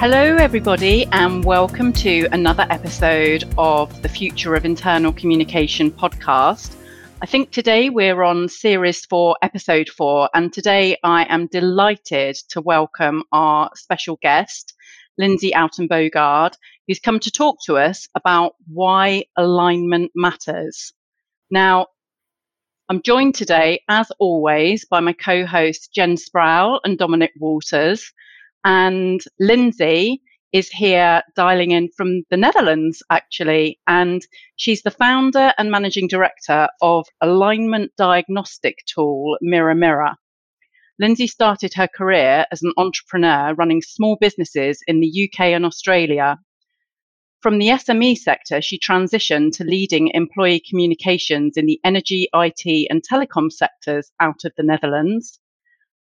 Hello, everybody, and welcome to another episode of the Future of Internal Communication podcast. I think today we're on series four, episode four, and today I am delighted to welcome our special guest, Lindsay Uittenbogaard, who's come to talk to us about why alignment matters. Now, I'm joined today, as always, by my co hosts Jen Sproul and Dominic Walters. And Lindsay is here dialing in from the Netherlands, actually. And she's the founder and managing director of alignment diagnostic tool Mirror Mirror. Lindsay started her career as an entrepreneur running small businesses in the UK and Australia. From the SME sector, she transitioned to leading employee communications in the energy, IT, and telecom sectors out of the Netherlands.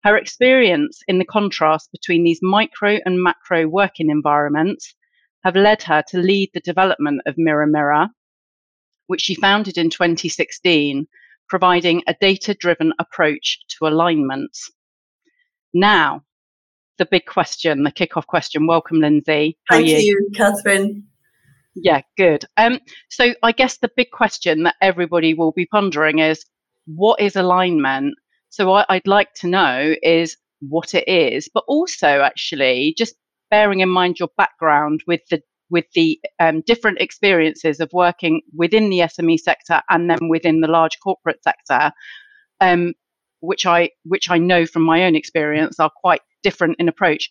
Her experience in the contrast between these micro and macro working environments have led her to lead the development of Mirror Mirror, which she founded in 2016, providing a data driven approach to alignment. Now, the big question, the kickoff question. Welcome, Lindsay. How Thank you? you, Catherine. Yeah, good. Um, so I guess the big question that everybody will be pondering is what is alignment so what I'd like to know is what it is, but also actually just bearing in mind your background with the with the um, different experiences of working within the SME sector and then within the large corporate sector, um, which I which I know from my own experience are quite different in approach.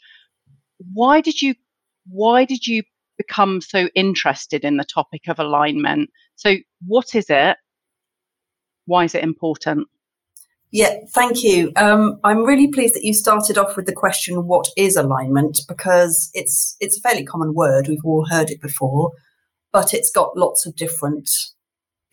Why did you why did you become so interested in the topic of alignment? So what is it? Why is it important? Yeah, thank you. Um, I'm really pleased that you started off with the question, "What is alignment?" Because it's it's a fairly common word. We've all heard it before, but it's got lots of different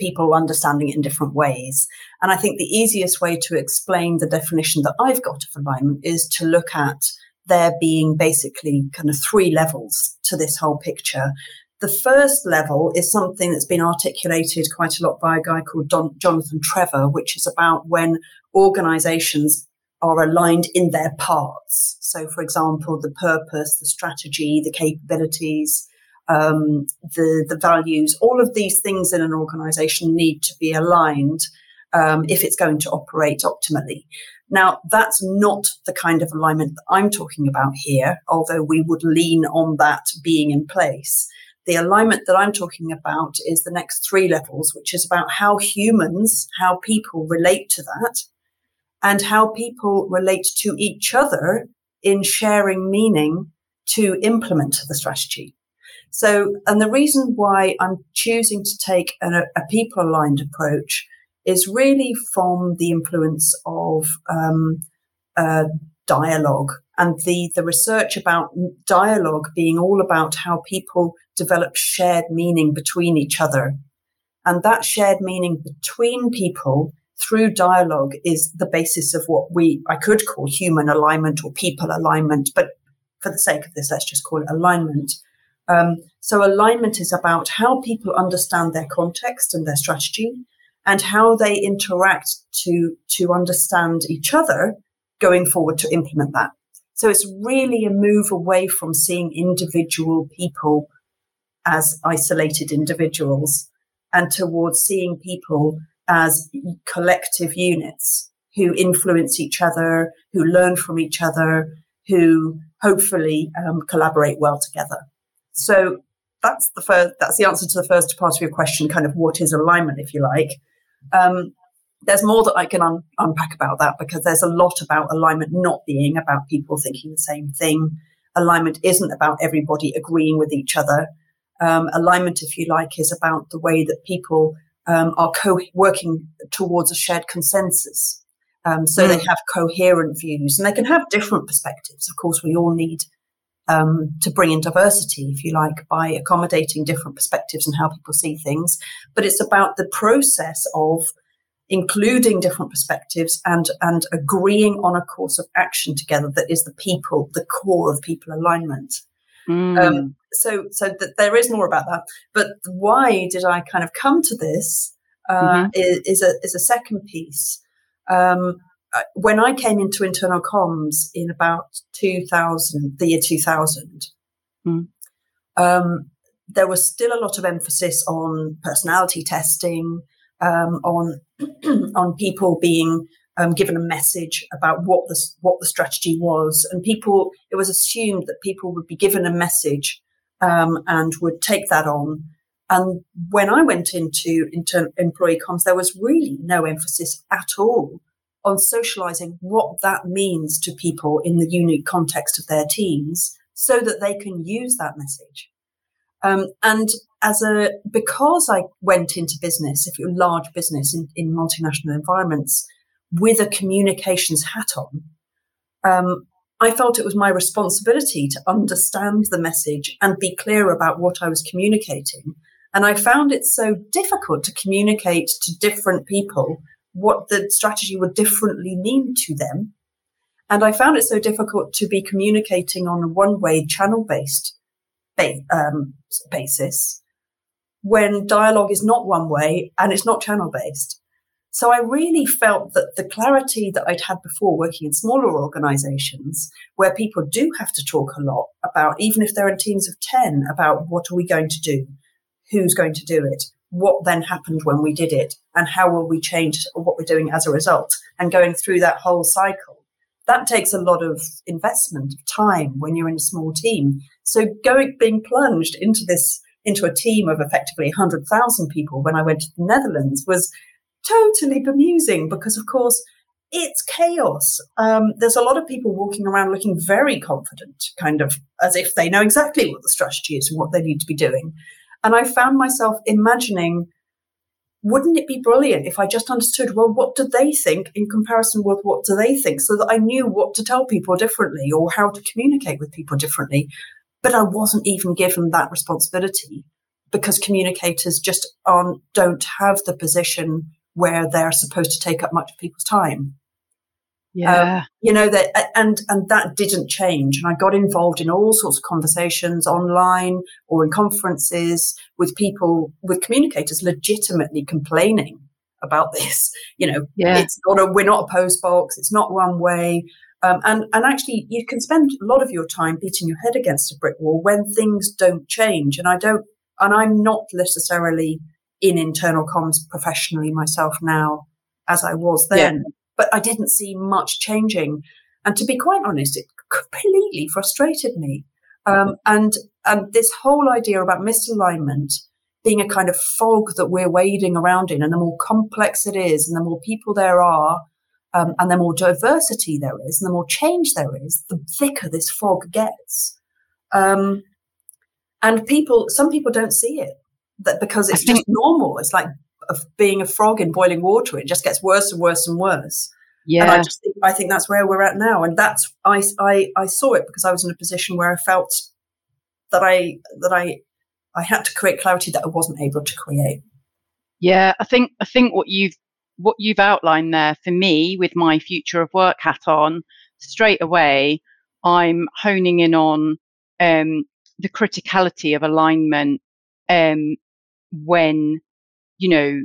people understanding it in different ways. And I think the easiest way to explain the definition that I've got of alignment is to look at there being basically kind of three levels to this whole picture. The first level is something that's been articulated quite a lot by a guy called Don, Jonathan Trevor, which is about when organizations are aligned in their parts. So, for example, the purpose, the strategy, the capabilities, um, the, the values, all of these things in an organization need to be aligned um, if it's going to operate optimally. Now, that's not the kind of alignment that I'm talking about here, although we would lean on that being in place. The alignment that I'm talking about is the next three levels, which is about how humans, how people relate to that, and how people relate to each other in sharing meaning to implement the strategy. So, and the reason why I'm choosing to take a, a people aligned approach is really from the influence of um, uh, dialogue and the, the research about dialogue being all about how people develop shared meaning between each other. And that shared meaning between people through dialogue is the basis of what we, I could call human alignment or people alignment, but for the sake of this, let's just call it alignment. Um, so alignment is about how people understand their context and their strategy and how they interact to, to understand each other going forward to implement that. So it's really a move away from seeing individual people as isolated individuals and towards seeing people as collective units who influence each other, who learn from each other, who hopefully um, collaborate well together. So that's the first. That's the answer to the first part of your question. Kind of what is alignment, if you like. Um, there's more that I can un- unpack about that because there's a lot about alignment not being about people thinking the same thing. Alignment isn't about everybody agreeing with each other. Um, alignment, if you like, is about the way that people um, are co- working towards a shared consensus. Um, so mm. they have coherent views and they can have different perspectives. Of course, we all need um, to bring in diversity, if you like, by accommodating different perspectives and how people see things. But it's about the process of including different perspectives and and agreeing on a course of action together that is the people, the core of people alignment. Mm. Um, so so that there is more about that. But why did I kind of come to this uh, mm-hmm. is, is, a is a second piece. Um, when I came into internal comms in about 2000, the year 2000, Mm. Um, there was still a lot of emphasis on personality testing, um, on on people being um, given a message about what the what the strategy was, and people it was assumed that people would be given a message um, and would take that on. And when I went into inter- employee comms, there was really no emphasis at all on socializing what that means to people in the unique context of their teams so that they can use that message. Um, and as a, because I went into business, if you're a large business in, in multinational environments with a communications hat on, um, I felt it was my responsibility to understand the message and be clear about what I was communicating. And I found it so difficult to communicate to different people what the strategy would differently mean to them. And I found it so difficult to be communicating on a one way channel based ba- um, basis when dialogue is not one way and it's not channel based. So I really felt that the clarity that I'd had before working in smaller organizations where people do have to talk a lot about, even if they're in teams of 10, about what are we going to do? Who's going to do it? What then happened when we did it? And how will we change what we're doing as a result? And going through that whole cycle. That takes a lot of investment of time when you're in a small team. So going, being plunged into this, into a team of effectively 100,000 people when I went to the Netherlands was totally bemusing because, of course, it's chaos. Um, there's a lot of people walking around looking very confident, kind of as if they know exactly what the strategy is and what they need to be doing. And I found myself imagining, wouldn't it be brilliant if I just understood, well, what do they think in comparison with what do they think, so that I knew what to tell people differently or how to communicate with people differently. But I wasn't even given that responsibility because communicators just aren't, don't have the position where they're supposed to take up much of people's time. Yeah. Um, you know that and and that didn't change and I got involved in all sorts of conversations online or in conferences with people with communicators legitimately complaining about this you know yeah. it's not a we're not a post box it's not one way um, and and actually you can spend a lot of your time beating your head against a brick wall when things don't change and I don't and I'm not necessarily in internal comms professionally myself now as I was then. Yeah. But I didn't see much changing. And to be quite honest, it completely frustrated me. Um, and and this whole idea about misalignment being a kind of fog that we're wading around in, and the more complex it is, and the more people there are, um, and the more diversity there is, and the more change there is, the thicker this fog gets. Um, and people, some people don't see it that because it's just normal. It's like of being a frog in boiling water. It just gets worse and worse and worse. Yeah. And I just think, I think that's where we're at now. And that's, I, I, I saw it because I was in a position where I felt that I, that I, I had to create clarity that I wasn't able to create. Yeah. I think, I think what you've, what you've outlined there for me with my future of work hat on straight away, I'm honing in on, um, the criticality of alignment um, when, you know,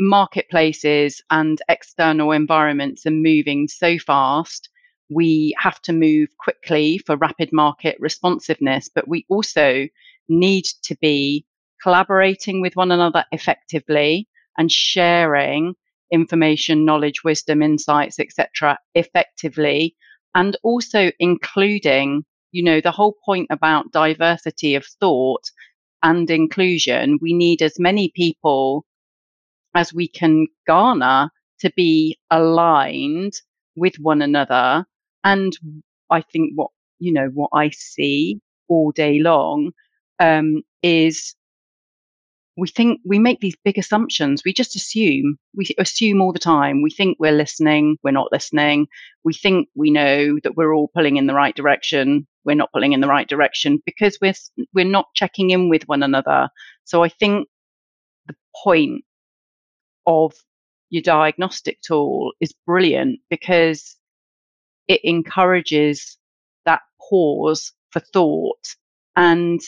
marketplaces and external environments are moving so fast. We have to move quickly for rapid market responsiveness, but we also need to be collaborating with one another effectively and sharing information, knowledge, wisdom, insights, etc., effectively, and also including, you know, the whole point about diversity of thought and inclusion, we need as many people as we can garner to be aligned with one another. And I think what, you know, what I see all day long um, is we think we make these big assumptions. We just assume. We assume all the time. We think we're listening. We're not listening. We think we know that we're all pulling in the right direction. We're not pulling in the right direction because we're we're not checking in with one another. So I think the point of your diagnostic tool is brilliant because it encourages that pause for thought and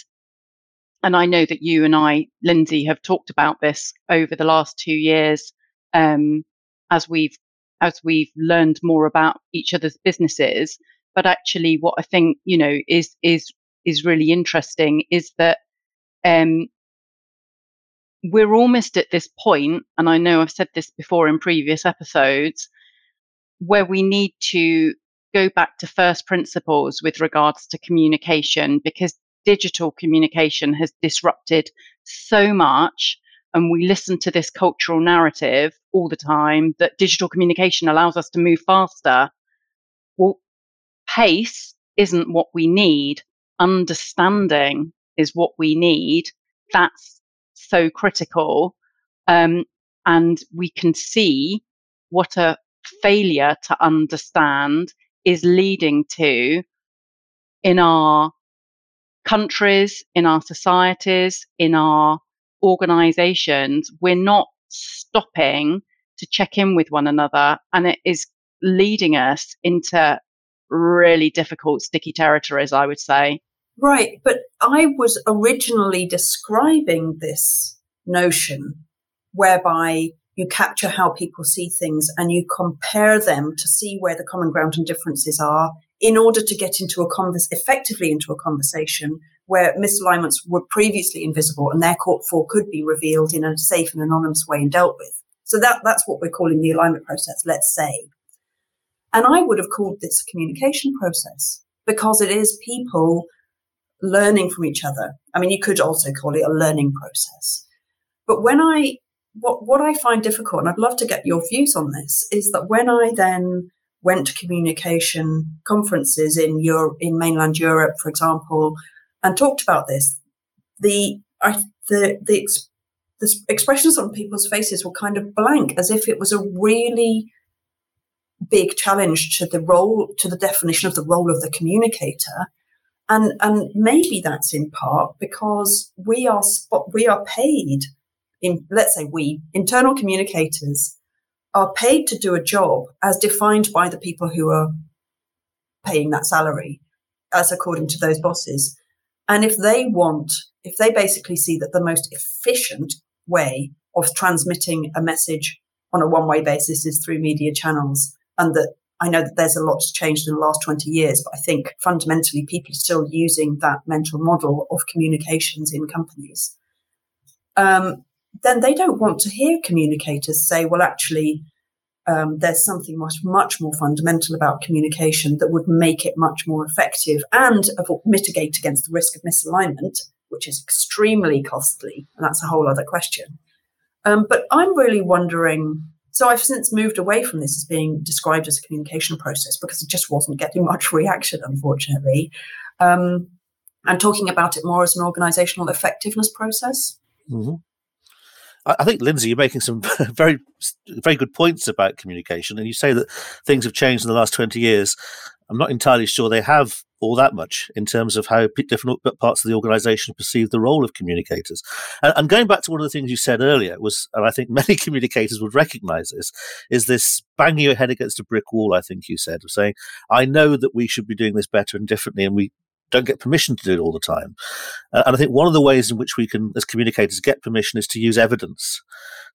and I know that you and I, Lindsay, have talked about this over the last two years um, as we've as we've learned more about each other's businesses. But actually, what I think you know is is is really interesting is that um, we're almost at this point, and I know I've said this before in previous episodes, where we need to go back to first principles with regards to communication because digital communication has disrupted so much. And we listen to this cultural narrative all the time that digital communication allows us to move faster. Well, pace isn't what we need. Understanding is what we need. That's so critical. Um, and we can see what a failure to understand is leading to in our countries, in our societies, in our organizations. We're not stopping to check in with one another, and it is leading us into really difficult, sticky territories, I would say. Right. But I was originally describing this notion whereby you capture how people see things and you compare them to see where the common ground and differences are in order to get into a converse, effectively into a conversation where misalignments were previously invisible and therefore could be revealed in a safe and anonymous way and dealt with. So that, that's what we're calling the alignment process, let's say. And I would have called this a communication process because it is people learning from each other. I mean, you could also call it a learning process. But when I, what, what I find difficult, and I'd love to get your views on this, is that when I then went to communication conferences in Europe, in mainland Europe, for example, and talked about this, the, I, the, the, the expressions on people's faces were kind of blank, as if it was a really big challenge to the role, to the definition of the role of the communicator. And, and maybe that's in part because we are, we are paid in, let's say we, internal communicators are paid to do a job as defined by the people who are paying that salary, as according to those bosses. And if they want, if they basically see that the most efficient way of transmitting a message on a one way basis is through media channels, and that I know that there's a lot changed in the last 20 years, but I think fundamentally people are still using that mental model of communications in companies. Um, then they don't want to hear communicators say, well, actually, um, there's something much, much more fundamental about communication that would make it much more effective and mitigate against the risk of misalignment, which is extremely costly. And that's a whole other question. Um, but I'm really wondering so I've since moved away from this as being described as a communication process because it just wasn't getting much reaction, unfortunately. Um, and talking about it more as an organizational effectiveness process. Mm-hmm. I think, Lindsay, you're making some very, very good points about communication, and you say that things have changed in the last 20 years. I'm not entirely sure they have all that much in terms of how different parts of the organization perceive the role of communicators. And, and, going back to one of the things you said earlier was, and I think many communicators would recognize this, is this banging your head against a brick wall, I think you said, of saying, I know that we should be doing this better and differently, and we don't get permission to do it all the time. Uh, and I think one of the ways in which we can, as communicators, get permission is to use evidence.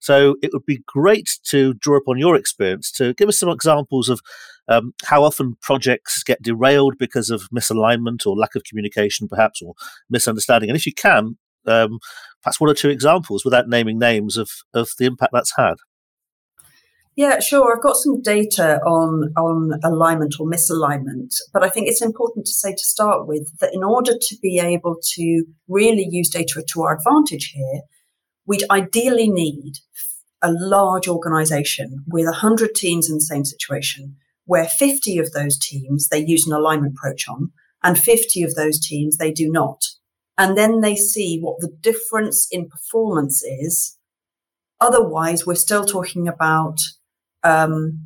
So it would be great to draw upon your experience to give us some examples of um, how often projects get derailed because of misalignment or lack of communication, perhaps, or misunderstanding. And if you can, um, perhaps one or two examples without naming names of, of the impact that's had. Yeah, sure. I've got some data on on alignment or misalignment, but I think it's important to say to start with that in order to be able to really use data to our advantage here, we'd ideally need a large organization with 100 teams in the same situation, where 50 of those teams they use an alignment approach on, and 50 of those teams they do not. And then they see what the difference in performance is. Otherwise, we're still talking about um,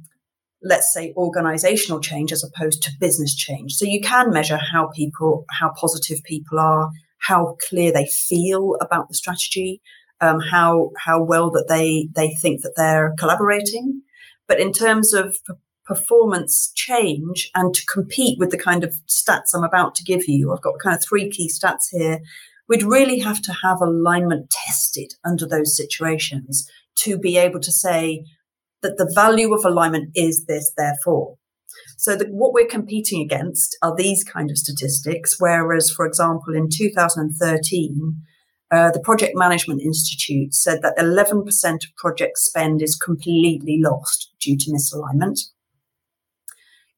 let's say organizational change as opposed to business change. So you can measure how people, how positive people are, how clear they feel about the strategy, um, how how well that they they think that they're collaborating. But in terms of performance change and to compete with the kind of stats I'm about to give you, I've got kind of three key stats here. We'd really have to have alignment tested under those situations to be able to say that the value of alignment is this, therefore. So the, what we're competing against are these kind of statistics, whereas, for example, in 2013, uh, the Project Management Institute said that 11% of project spend is completely lost due to misalignment.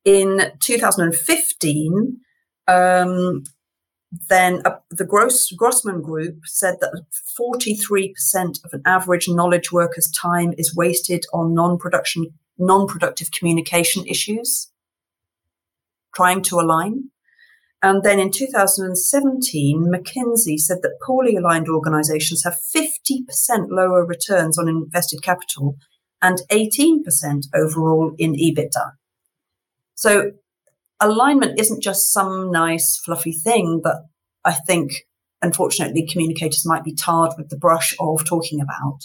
In 2015, um, then uh, the Gross, Grossman Group said that 43% of an average knowledge worker's time is wasted on non-production, non-productive communication issues, trying to align. And then in 2017, McKinsey said that poorly aligned organizations have 50% lower returns on invested capital and 18% overall in EBITDA. So alignment isn't just some nice fluffy thing that I think, unfortunately, communicators might be tarred with the brush of talking about.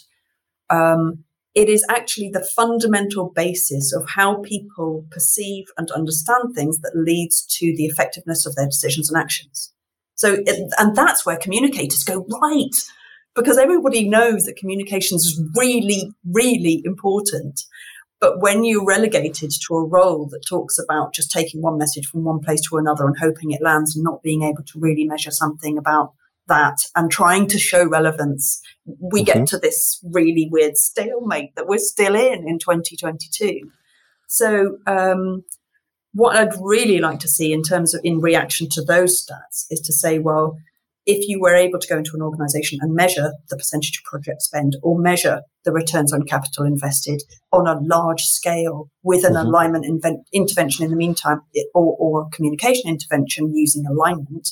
Um, it is actually the fundamental basis of how people perceive and understand things that leads to the effectiveness of their decisions and actions. So, it, and that's where communicators go right, because everybody knows that communications is really, really important. But when you're relegated to a role that talks about just taking one message from one place to another and hoping it lands and not being able to really measure something about that and trying to show relevance, we mm-hmm. get to this really weird stalemate that we're still in in 2022. So, um, what I'd really like to see in terms of in reaction to those stats is to say, well, if you were able to go into an organization and measure the percentage of project spend or measure the returns on capital invested on a large scale with an mm-hmm. alignment invent- intervention in the meantime or, or communication intervention using alignment,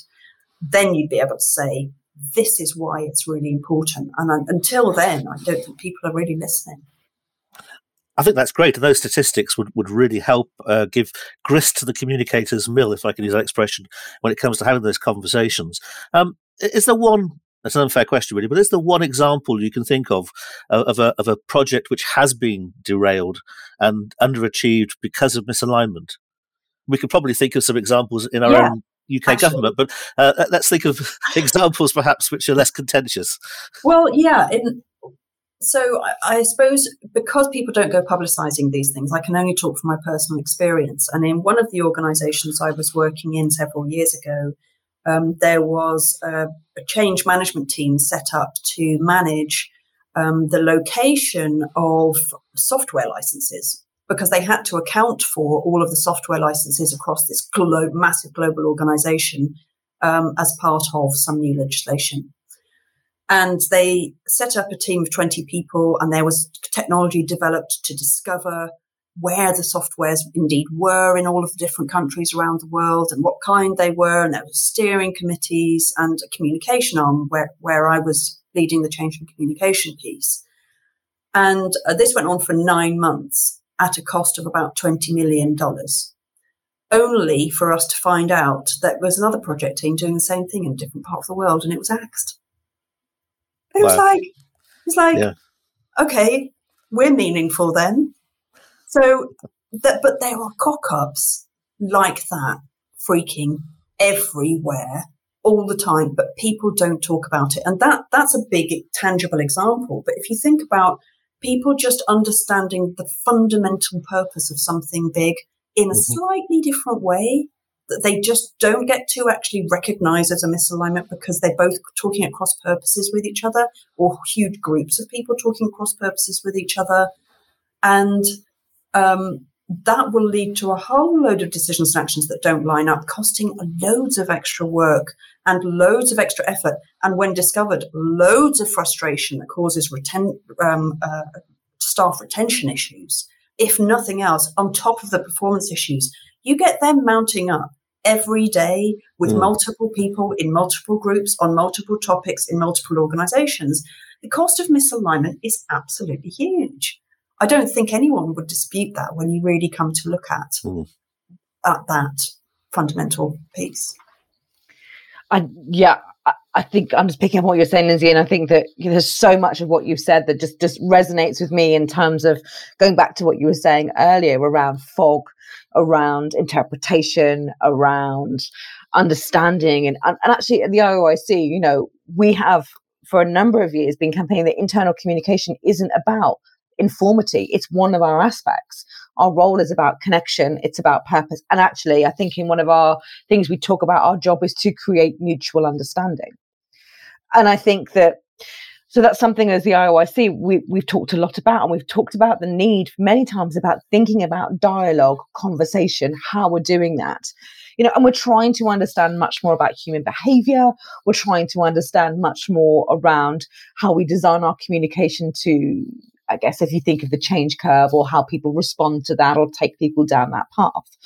then you'd be able to say, this is why it's really important. And until then, I don't think people are really listening. I think that's great. And those statistics would, would really help uh, give grist to the communicator's mill, if I can use that expression, when it comes to having those conversations. Um, is there one that's an unfair question, really. But is there one example you can think of uh, of a of a project which has been derailed and underachieved because of misalignment? We could probably think of some examples in our yeah, own UK actually. government, but uh, let's think of examples perhaps which are less contentious. Well, yeah. In, so I, I suppose because people don't go publicising these things, I can only talk from my personal experience. And in one of the organisations I was working in several years ago, um, there was a, a, change management team set up to manage um, the location of software licenses because they had to account for all of the software licenses across this glo- massive global organization um, as part of some new legislation. And they set up a team of 20 people, and there was technology developed to discover where the softwares indeed were in all of the different countries around the world and what kind they were. And there was steering committees and a communication arm where, where I was leading the change and communication piece. And uh, this went on for nine months at a cost of about $20 million, only for us to find out that there was another project team doing the same thing in a different part of the world and it was axed. It wow. was like, it's like, yeah. okay, we're meaningful then. So, that, but there are cock ups like that freaking everywhere all the time, but people don't talk about it. And that, that's a big tangible example. But if you think about people just understanding the fundamental purpose of something big in a mm-hmm. slightly different way that they just don't get to actually recognize as a misalignment because they're both talking at cross purposes with each other or huge groups of people talking cross purposes with each other. And um, that will lead to a whole load of decisions and actions that don't line up, costing loads of extra work and loads of extra effort. And when discovered, loads of frustration that causes reten- um, uh, staff retention issues. If nothing else, on top of the performance issues, you get them mounting up every day with mm. multiple people in multiple groups on multiple topics in multiple organizations. The cost of misalignment is absolutely huge. I don't think anyone would dispute that when you really come to look at mm. at that fundamental piece. I, yeah, I think I'm just picking up what you're saying, Lindsay, and I think that there's so much of what you've said that just just resonates with me in terms of going back to what you were saying earlier around fog, around interpretation, around understanding, and and actually at the IOIC, you know, we have for a number of years been campaigning that internal communication isn't about informity. It's one of our aspects. Our role is about connection. It's about purpose. And actually, I think in one of our things we talk about, our job is to create mutual understanding. And I think that so that's something as the IOIC we, we've talked a lot about, and we've talked about the need many times about thinking about dialogue, conversation, how we're doing that. You know, and we're trying to understand much more about human behavior. We're trying to understand much more around how we design our communication to, I guess, if you think of the change curve or how people respond to that or take people down that path.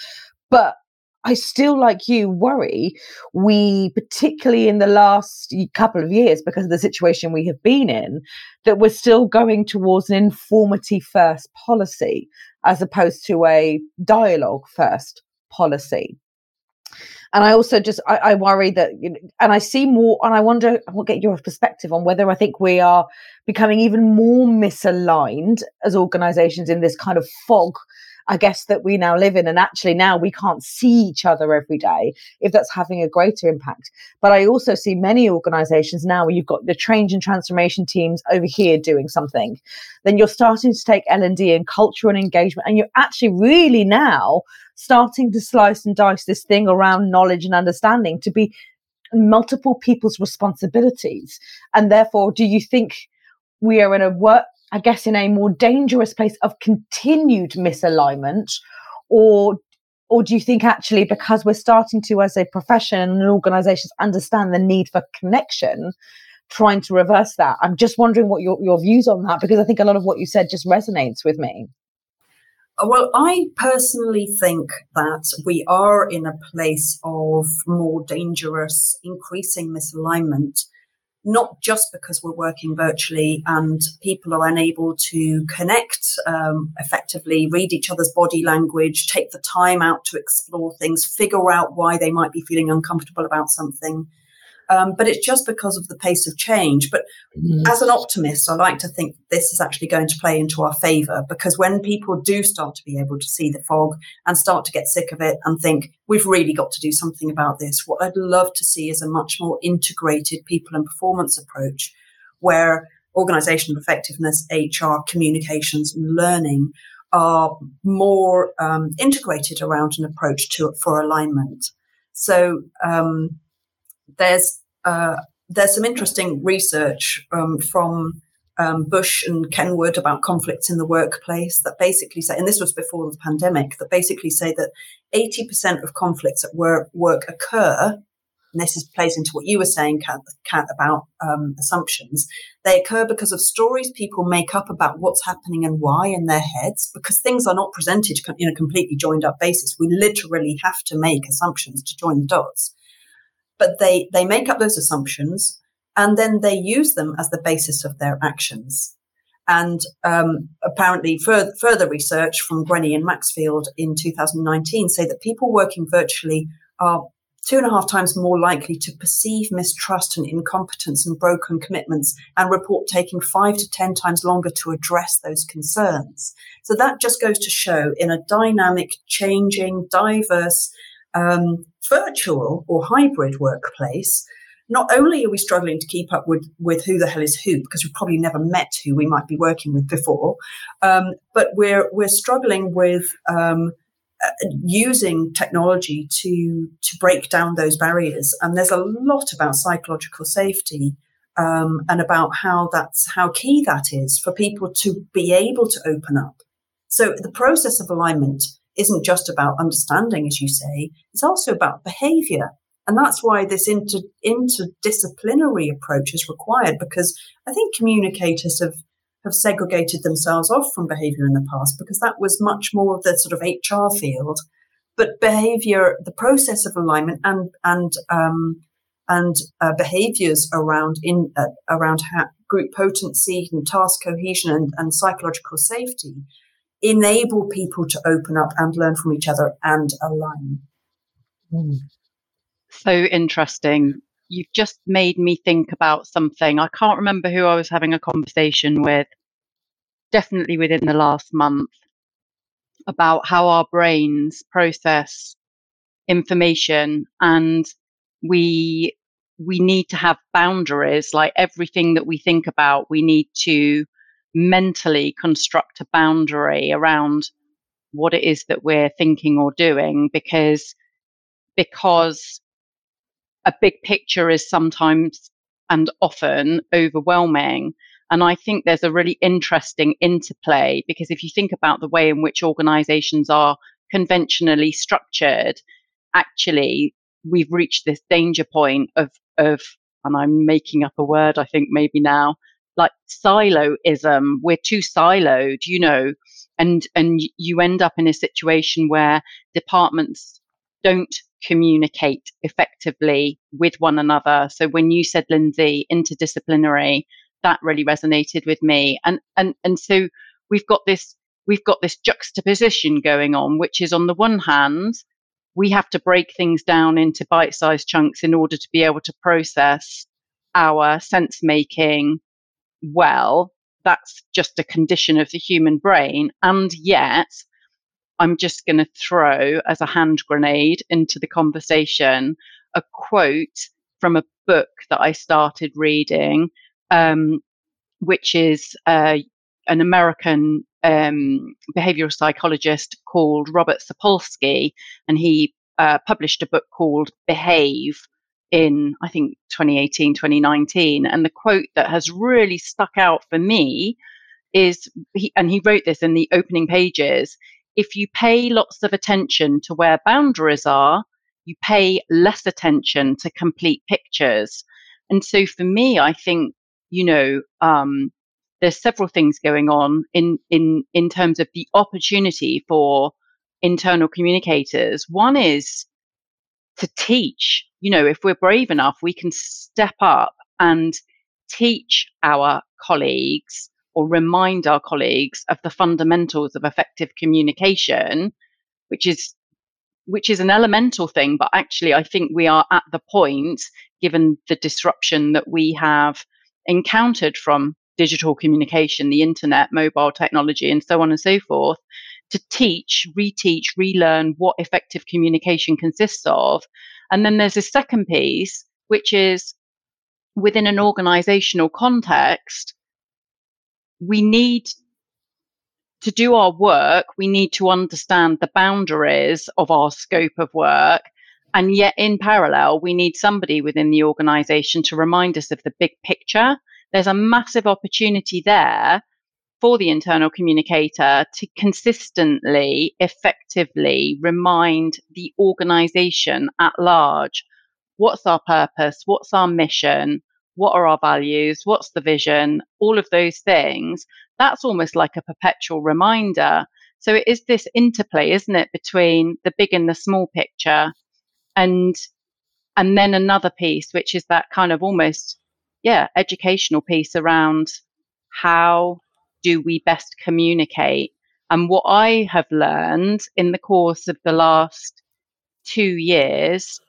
But I still, like you, worry we, particularly in the last couple of years, because of the situation we have been in, that we're still going towards an informative first policy as opposed to a dialogue first policy. And I also just I, I worry that you know, and I see more and I wonder I will get your perspective on whether I think we are becoming even more misaligned as organizations in this kind of fog I guess, that we now live in. And actually, now we can't see each other every day if that's having a greater impact. But I also see many organizations now where you've got the change and transformation teams over here doing something. Then you're starting to take L&D and culture and engagement, and you're actually really now starting to slice and dice this thing around knowledge and understanding to be multiple people's responsibilities. And therefore, do you think we are in a work I guess, in a more dangerous place of continued misalignment, or or do you think actually because we're starting to, as a profession and organisations, understand the need for connection, trying to reverse that? I'm just wondering what your your views on that because I think a lot of what you said just resonates with me. Uh, well, I personally think that we are in a place of more dangerous, increasing misalignment not just because we're working virtually and people are unable to connect um, effectively, read each other's body language, take the time out to explore things, figure out why they might be feeling uncomfortable about something. Um, but it's just because of the pace of change. But mm-hmm. as an optimist, I like to think this is actually going to play into our favor because when people do start to be able to see the fog and start to get sick of it and think, we've really got to do something about this, what I'd love to see is a much more integrated people and performance approach where organizational effectiveness, HR, communications, and learning are more um, integrated around an approach to for alignment. So um, there's uh, there's some interesting research um, from um, Bush and Kenwood about conflicts in the workplace that basically say, and this was before the pandemic, that basically say that 80% of conflicts at work, work occur, and this is, plays into what you were saying, Cat, Cat about um, assumptions. They occur because of stories people make up about what's happening and why in their heads, because things are not presented in a completely joined up basis. We literally have to make assumptions to join the dots but they, they make up those assumptions and then they use them as the basis of their actions. And um, apparently, further, further research from Grenny and Maxfield in 2019 say that people working virtually are two and a half times more likely to perceive mistrust and incompetence and broken commitments and report taking five to 10 times longer to address those concerns. So that just goes to show in a dynamic, changing, diverse, um, virtual or hybrid workplace, not only are we struggling to keep up with, with who the hell is who, because we've probably never met who we might be working with before, um, but we're we're struggling with um, uh, using technology to to break down those barriers. And there's a lot about psychological safety um, and about how that's how key that is for people to be able to open up. So the process of alignment isn't just about understanding, as you say, it's also about behavior. And that's why this inter, interdisciplinary approach is required because I think communicators have, have segregated themselves off from behavior in the past because that was much more of the sort of HR field. But behavior, the process of alignment and, and, um, and uh, behaviors around in uh, around ha- group potency and task cohesion and, and psychological safety enable people to open up and learn from each other and align. Mm. So interesting. You've just made me think about something. I can't remember who I was having a conversation with, definitely within the last month, about how our brains process information and we we need to have boundaries like everything that we think about we need to mentally construct a boundary around what it is that we're thinking or doing because because a big picture is sometimes and often overwhelming. And I think there's a really interesting interplay because if you think about the way in which organizations are conventionally structured, actually we've reached this danger point of of and I'm making up a word I think maybe now like siloism we're too siloed you know and and you end up in a situation where departments don't communicate effectively with one another. So when you said Lindsay interdisciplinary that really resonated with me. And and and so we've got this we've got this juxtaposition going on which is on the one hand we have to break things down into bite sized chunks in order to be able to process our sense making well. That's just a condition of the human brain. And yet, I'm just going to throw as a hand grenade into the conversation a quote from a book that I started reading, um, which is uh, an American um, behavioral psychologist called Robert Sapolsky, and he uh, published a book called Behave in, I think, 2018, 2019. And the quote that has really stuck out for me is, he, and he wrote this in the opening pages if you pay lots of attention to where boundaries are, you pay less attention to complete pictures. And so for me, I think, you know, um, there's several things going on in in in terms of the opportunity for internal communicators. One is to teach. You know, if we're brave enough, we can step up and teach our colleagues or remind our colleagues of the fundamentals of effective communication, which is which is an elemental thing, but actually I think we are at the point, given the disruption that we have encountered from digital communication, the internet, mobile technology, and so on and so forth, to teach, reteach, relearn what effective communication consists of. And then there's a second piece, which is within an organizational context, we need to do our work, we need to understand the boundaries of our scope of work. And yet, in parallel, we need somebody within the organization to remind us of the big picture there's a massive opportunity there for the internal communicator to consistently, effectively remind the organization at large what's our purpose, what's our mission, what are our values, what's the vision, all of those things. That's almost like a perpetual reminder. So it is this interplay, isn't it, between the big and the small picture and and then another piece, which is that kind of almost yeah, educational piece around how do we best communicate. And what I have learned in the course of the last two years,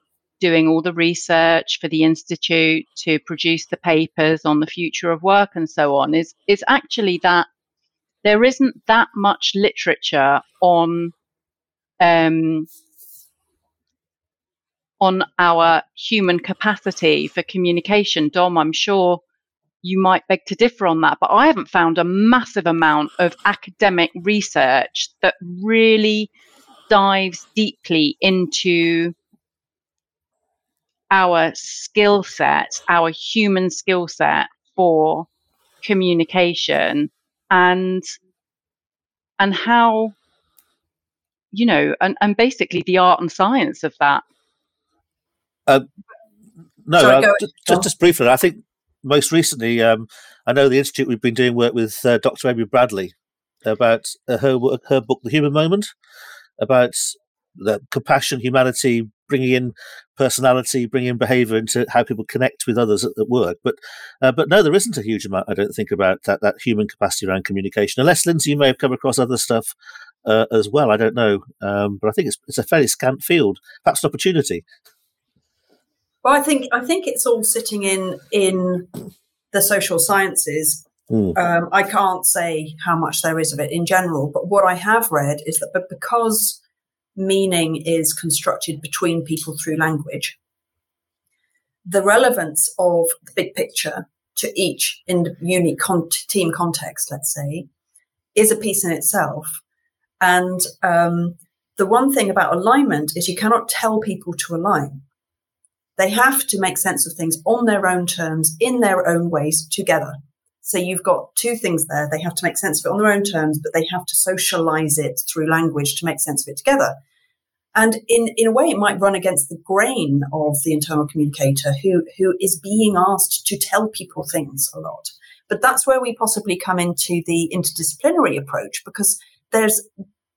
doing all the research for the Institute to produce the papers on the future of work and so on, is, is actually that there isn't that much literature on um, on our human capacity for communication. Dom, I'm sure you might beg to differ on that, but I haven't found a massive amount of academic research that really dives deeply into our skill set, our human skill set for communication and and how you know and, and basically the art and science of that. Uh, no, Sorry, uh, just, just, just briefly, I think most recently, um, I know the institute we've been doing work with uh, Dr. Amy Bradley about uh, her her book, The Human Moment, about the compassion, humanity, bringing in personality, bringing in behaviour into how people connect with others at, at work. But uh, but no, there isn't a huge amount. I don't think about that that human capacity around communication. Unless Lindsay, you may have come across other stuff uh, as well. I don't know, um, but I think it's it's a fairly scant field. Perhaps an opportunity. Well, I think I think it's all sitting in in the social sciences. Mm. Um, I can't say how much there is of it in general, but what I have read is that but because meaning is constructed between people through language, the relevance of the big picture to each in unique con- team context, let's say, is a piece in itself. And um, the one thing about alignment is you cannot tell people to align. They have to make sense of things on their own terms, in their own ways, together. So you've got two things there. They have to make sense of it on their own terms, but they have to socialize it through language to make sense of it together. And in, in a way, it might run against the grain of the internal communicator who, who is being asked to tell people things a lot. But that's where we possibly come into the interdisciplinary approach because there's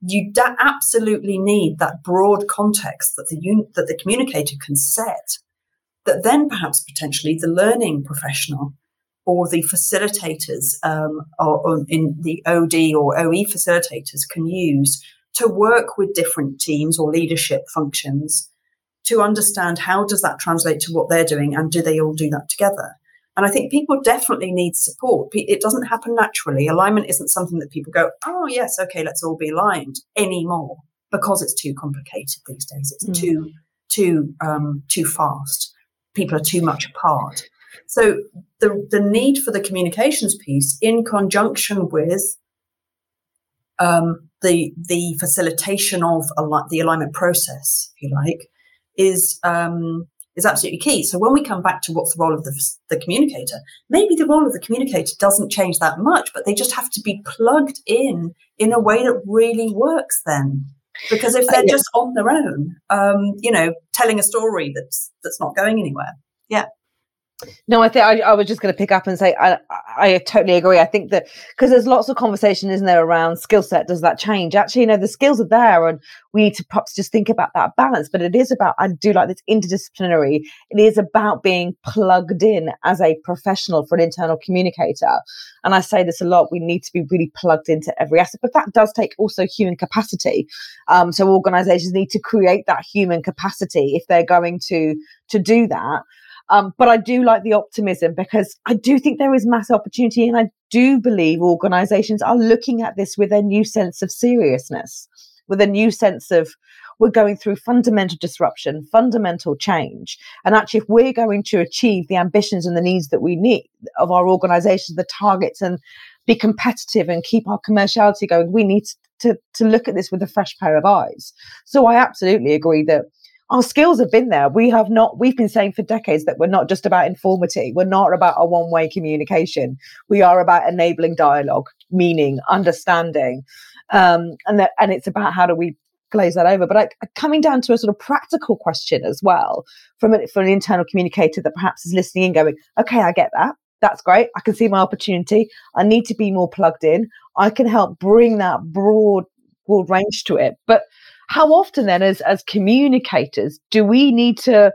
you da- absolutely need that broad context that the un- that the communicator can set that then perhaps potentially the learning professional or the facilitators um, or, or in the OD or OE facilitators can use to work with different teams or leadership functions to understand how does that translate to what they're doing and do they all do that together. And i think people definitely need support. It doesn't happen naturally. Alignment isn't something that people go oh yes okay let's all be aligned anymore because it's too complicated these days. It's mm. too too um, too fast people are too much apart so the the need for the communications piece in conjunction with um, the the facilitation of al- the alignment process, if you like, is um, is absolutely key. So when we come back to what's the role of the, the communicator, maybe the role of the communicator doesn't change that much, but they just have to be plugged in in a way that really works. Then, because if they're just on their own, um, you know, telling a story that's that's not going anywhere, yeah. No, I think I, I was just going to pick up and say I, I totally agree. I think that because there's lots of conversation, isn't there, around skill set? Does that change? Actually, you know, the skills are there, and we need to perhaps just think about that balance. But it is about I do like this interdisciplinary. It is about being plugged in as a professional for an internal communicator. And I say this a lot. We need to be really plugged into every aspect, but that does take also human capacity. Um, so organisations need to create that human capacity if they're going to to do that. Um, but I do like the optimism because I do think there is mass opportunity. And I do believe organizations are looking at this with a new sense of seriousness, with a new sense of we're going through fundamental disruption, fundamental change. And actually, if we're going to achieve the ambitions and the needs that we need of our organizations, the targets, and be competitive and keep our commerciality going, we need to, to look at this with a fresh pair of eyes. So I absolutely agree that our skills have been there. We have not, we've been saying for decades that we're not just about informity. We're not about a one way communication. We are about enabling dialogue, meaning, understanding. Um, and that, and it's about how do we glaze that over. But I, coming down to a sort of practical question as well from, a, from an internal communicator that perhaps is listening and going, okay, I get that. That's great. I can see my opportunity. I need to be more plugged in. I can help bring that broad, broad range to it. But how often then as as communicators do we need to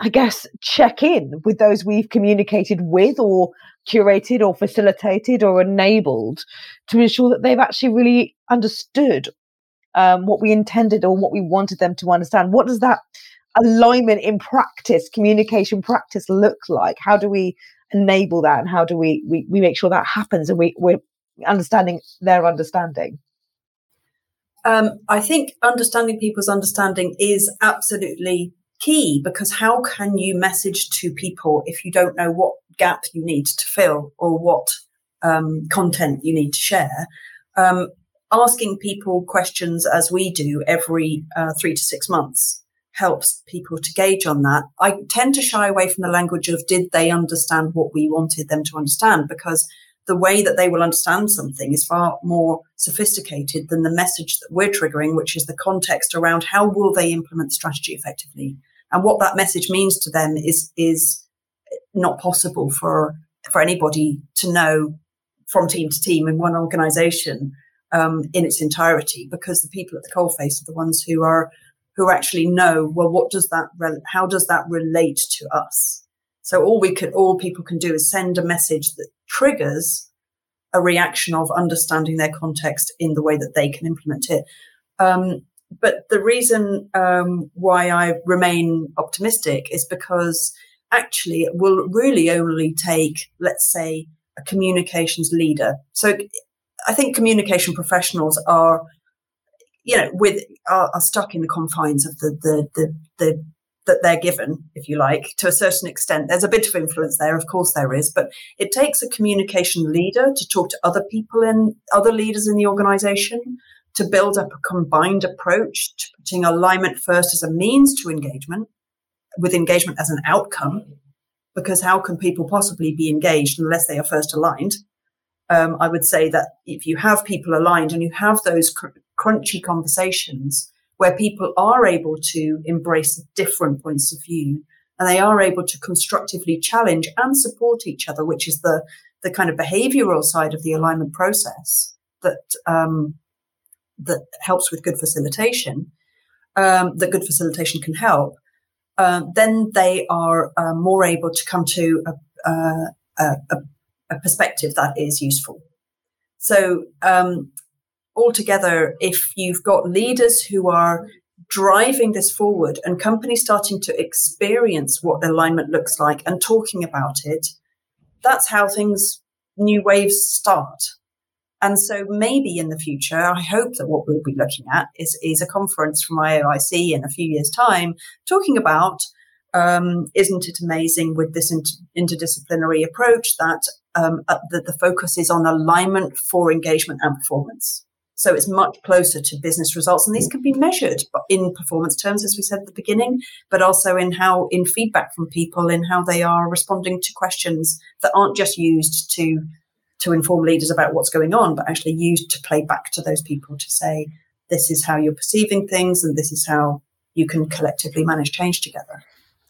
i guess check in with those we've communicated with or curated or facilitated or enabled to ensure that they've actually really understood um, what we intended or what we wanted them to understand? What does that alignment in practice communication practice look like? How do we enable that and how do we we, we make sure that happens and we, we're understanding their understanding um, I think understanding people's understanding is absolutely key because how can you message to people if you don't know what gap you need to fill or what um, content you need to share? Um, asking people questions as we do every uh, three to six months helps people to gauge on that. I tend to shy away from the language of did they understand what we wanted them to understand because the way that they will understand something is far more sophisticated than the message that we're triggering, which is the context around how will they implement strategy effectively. And what that message means to them is, is not possible for, for anybody to know from team to team in one organization um, in its entirety, because the people at the coalface are the ones who are who actually know well what does that how does that relate to us so all we could, all people can do is send a message that triggers a reaction of understanding their context in the way that they can implement it. Um, but the reason um, why I remain optimistic is because actually it will really only take, let's say, a communications leader. So I think communication professionals are, you know, with are, are stuck in the confines of the the the, the that they're given, if you like, to a certain extent. There's a bit of influence there, of course there is, but it takes a communication leader to talk to other people in other leaders in the organization to build up a combined approach to putting alignment first as a means to engagement, with engagement as an outcome. Because how can people possibly be engaged unless they are first aligned? Um, I would say that if you have people aligned and you have those cr- crunchy conversations, where people are able to embrace different points of view and they are able to constructively challenge and support each other, which is the, the kind of behavioral side of the alignment process that, um, that helps with good facilitation, um, that good facilitation can help. Uh, then they are uh, more able to come to a, a, a, a, perspective that is useful. So um, altogether, if you've got leaders who are driving this forward and companies starting to experience what alignment looks like and talking about it, that's how things, new waves start. And so maybe in the future, I hope that what we'll be looking at is, is a conference from IOIC in a few years' time talking about um, isn't it amazing with this inter- interdisciplinary approach that um, uh, that the focus is on alignment for engagement and performance. So it's much closer to business results. And these can be measured in performance terms, as we said at the beginning, but also in how, in feedback from people, in how they are responding to questions that aren't just used to, to inform leaders about what's going on, but actually used to play back to those people to say, this is how you're perceiving things and this is how you can collectively manage change together.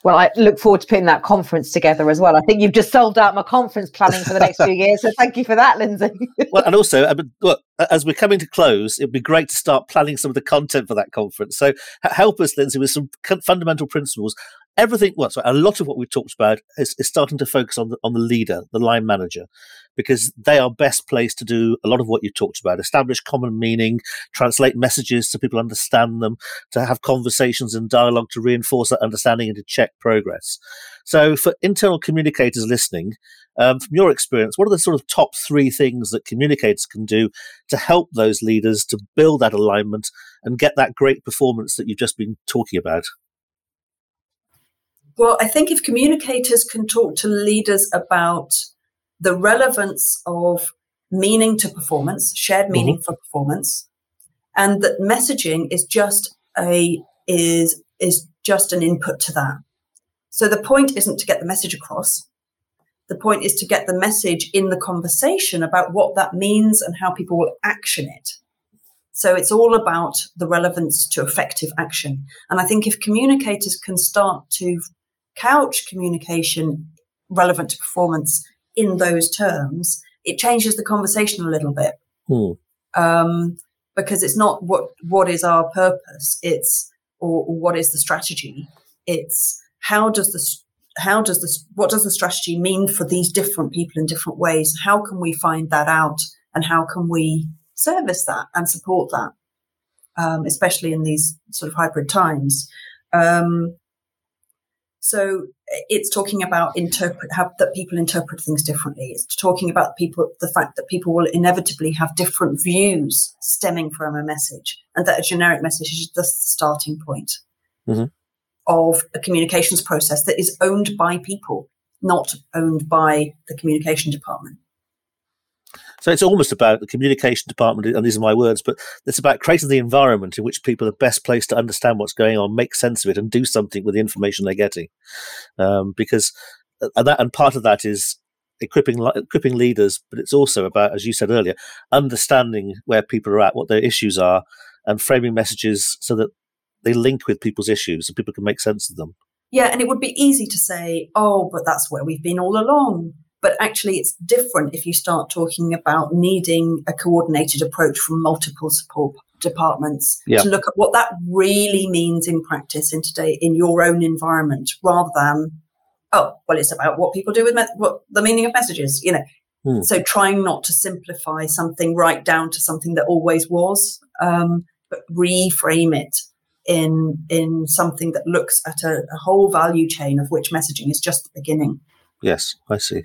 Well, I look forward to putting that conference together as well. I think you've just solved out my conference planning for the next few years. So thank you for that, Lindsay. well, and also, uh, I mean, look, as we're coming to close, it'd be great to start planning some of the content for that conference. So help us, Lindsay, with some fundamental principles everything well sorry, a lot of what we've talked about is, is, starting to focus on the on the leader the line manager because they are best placed to do a lot of what you talked about. Establish common meaning translate messages so people understand them to have conversations and dialogue to reinforce that understanding and to check progress. So for internal communicators listening um, from your experience what are the sort of top three things that communicators can do to help those leaders to build that alignment and get that great performance that you've just been talking about? Well, I think if communicators can talk to leaders about the relevance of meaning to performance, shared meaning mm-hmm. for performance, and that messaging is just a is is just an input to that. So the point isn't to get the message across. The point is to get the message in the conversation about what that means and how people will action it. So it's all about the relevance to effective action. And I think if communicators can start to couch communication relevant to performance in those terms, it changes the conversation a little bit. Hmm. Um, because it's not what what is our purpose, it's or, or what is the strategy. It's how does this how does this what does the strategy mean for these different people in different ways? How can we find that out and how can we service that and support that, um, especially in these sort of hybrid times? Um, so it's talking about interpret how that people interpret things differently. It's talking about people the fact that people will inevitably have different views stemming from a message, and that a generic message is just the starting point mm-hmm. of a communications process that is owned by people, not owned by the communication department. So it's almost about the communication department, and these are my words, but it's about creating the environment in which people are best placed to understand what's going on, make sense of it, and do something with the information they're getting. Um, because uh, and that and part of that is equipping equipping leaders, but it's also about, as you said earlier, understanding where people are at, what their issues are, and framing messages so that they link with people's issues and people can make sense of them. Yeah, and it would be easy to say, "Oh, but that's where we've been all along." But actually, it's different if you start talking about needing a coordinated approach from multiple support departments yeah. to look at what that really means in practice in today in your own environment, rather than oh, well, it's about what people do with me- what the meaning of messages, you know. Hmm. So trying not to simplify something right down to something that always was, um, but reframe it in in something that looks at a, a whole value chain of which messaging is just the beginning. Yes, I see.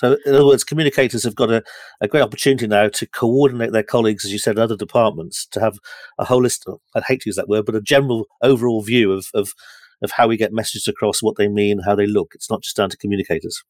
So, in other words, communicators have got a, a great opportunity now to coordinate their colleagues, as you said, other departments, to have a holistic, I hate to use that word, but a general overall view of, of of how we get messages across, what they mean, how they look. It's not just down to communicators.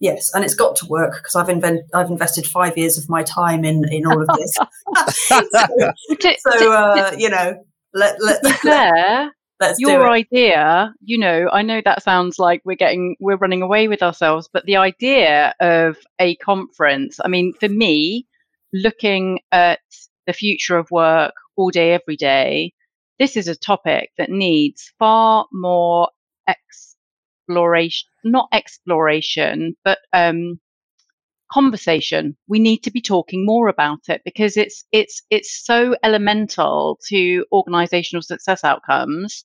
Yes, and it's got to work because I've invent- I've invested five years of my time in in all of this. so, so uh, you know, let let fair, Let's your idea, you know, I know that sounds like we're getting we're running away with ourselves, but the idea of a conference, I mean, for me, looking at the future of work all day, every day, this is a topic that needs far more exploration, not exploration, but um, conversation. We need to be talking more about it because it's it's it's so elemental to organizational success outcomes.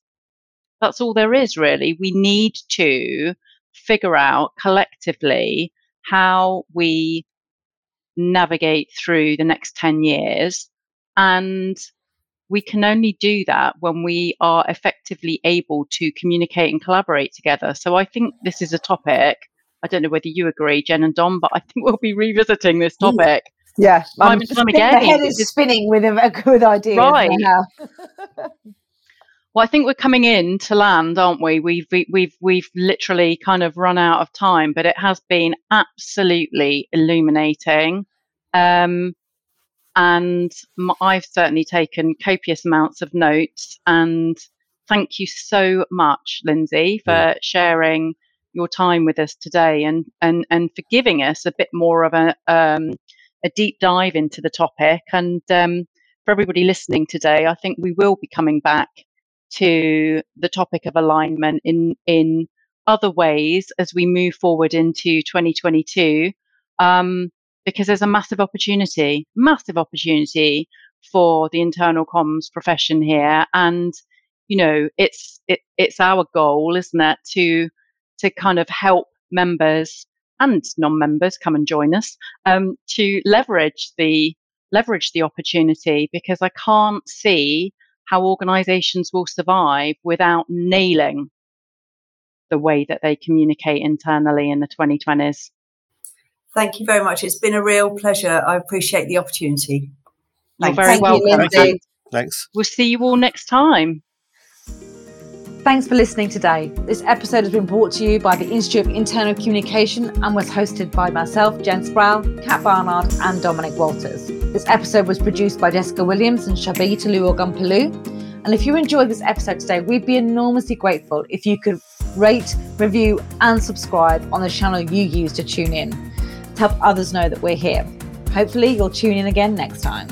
That's all there is really. We need to figure out collectively how we navigate through the next 10 years and we can only do that when we are effectively able to communicate and collaborate together. So I think this is a topic. I don't know whether you agree, Jen and Dom, but I think we'll be revisiting this mm. topic. Yeah, time and time again. The head is spinning with a, a good idea. Right. well, I think we're coming in to land, aren't we? We've we've we've literally kind of run out of time, but it has been absolutely illuminating. Um, and I've certainly taken copious amounts of notes. And thank you so much, Lindsay, for yeah. sharing your time with us today and, and, and for giving us a bit more of a, um, a deep dive into the topic. And um, for everybody listening today, I think we will be coming back to the topic of alignment in, in other ways as we move forward into 2022. Um, because there's a massive opportunity, massive opportunity for the internal comms profession here. And, you know, it's, it, it's our goal, isn't it, to, to kind of help members and non-members come and join us, um, to leverage the, leverage the opportunity because I can't see how organizations will survive without nailing the way that they communicate internally in the 2020s. Thank you very much. It's been a real pleasure. I appreciate the opportunity. You're very Thank welcome. You, Thanks. We'll see you all next time. Thanks for listening today. This episode has been brought to you by the Institute of Internal Communication and was hosted by myself, Jen Sproul, Cat Barnard, and Dominic Walters. This episode was produced by Jessica Williams and Shabita Luogampalu. And if you enjoyed this episode today, we'd be enormously grateful if you could rate, review, and subscribe on the channel you use to tune in to help others know that we're here. Hopefully, you'll tune in again next time.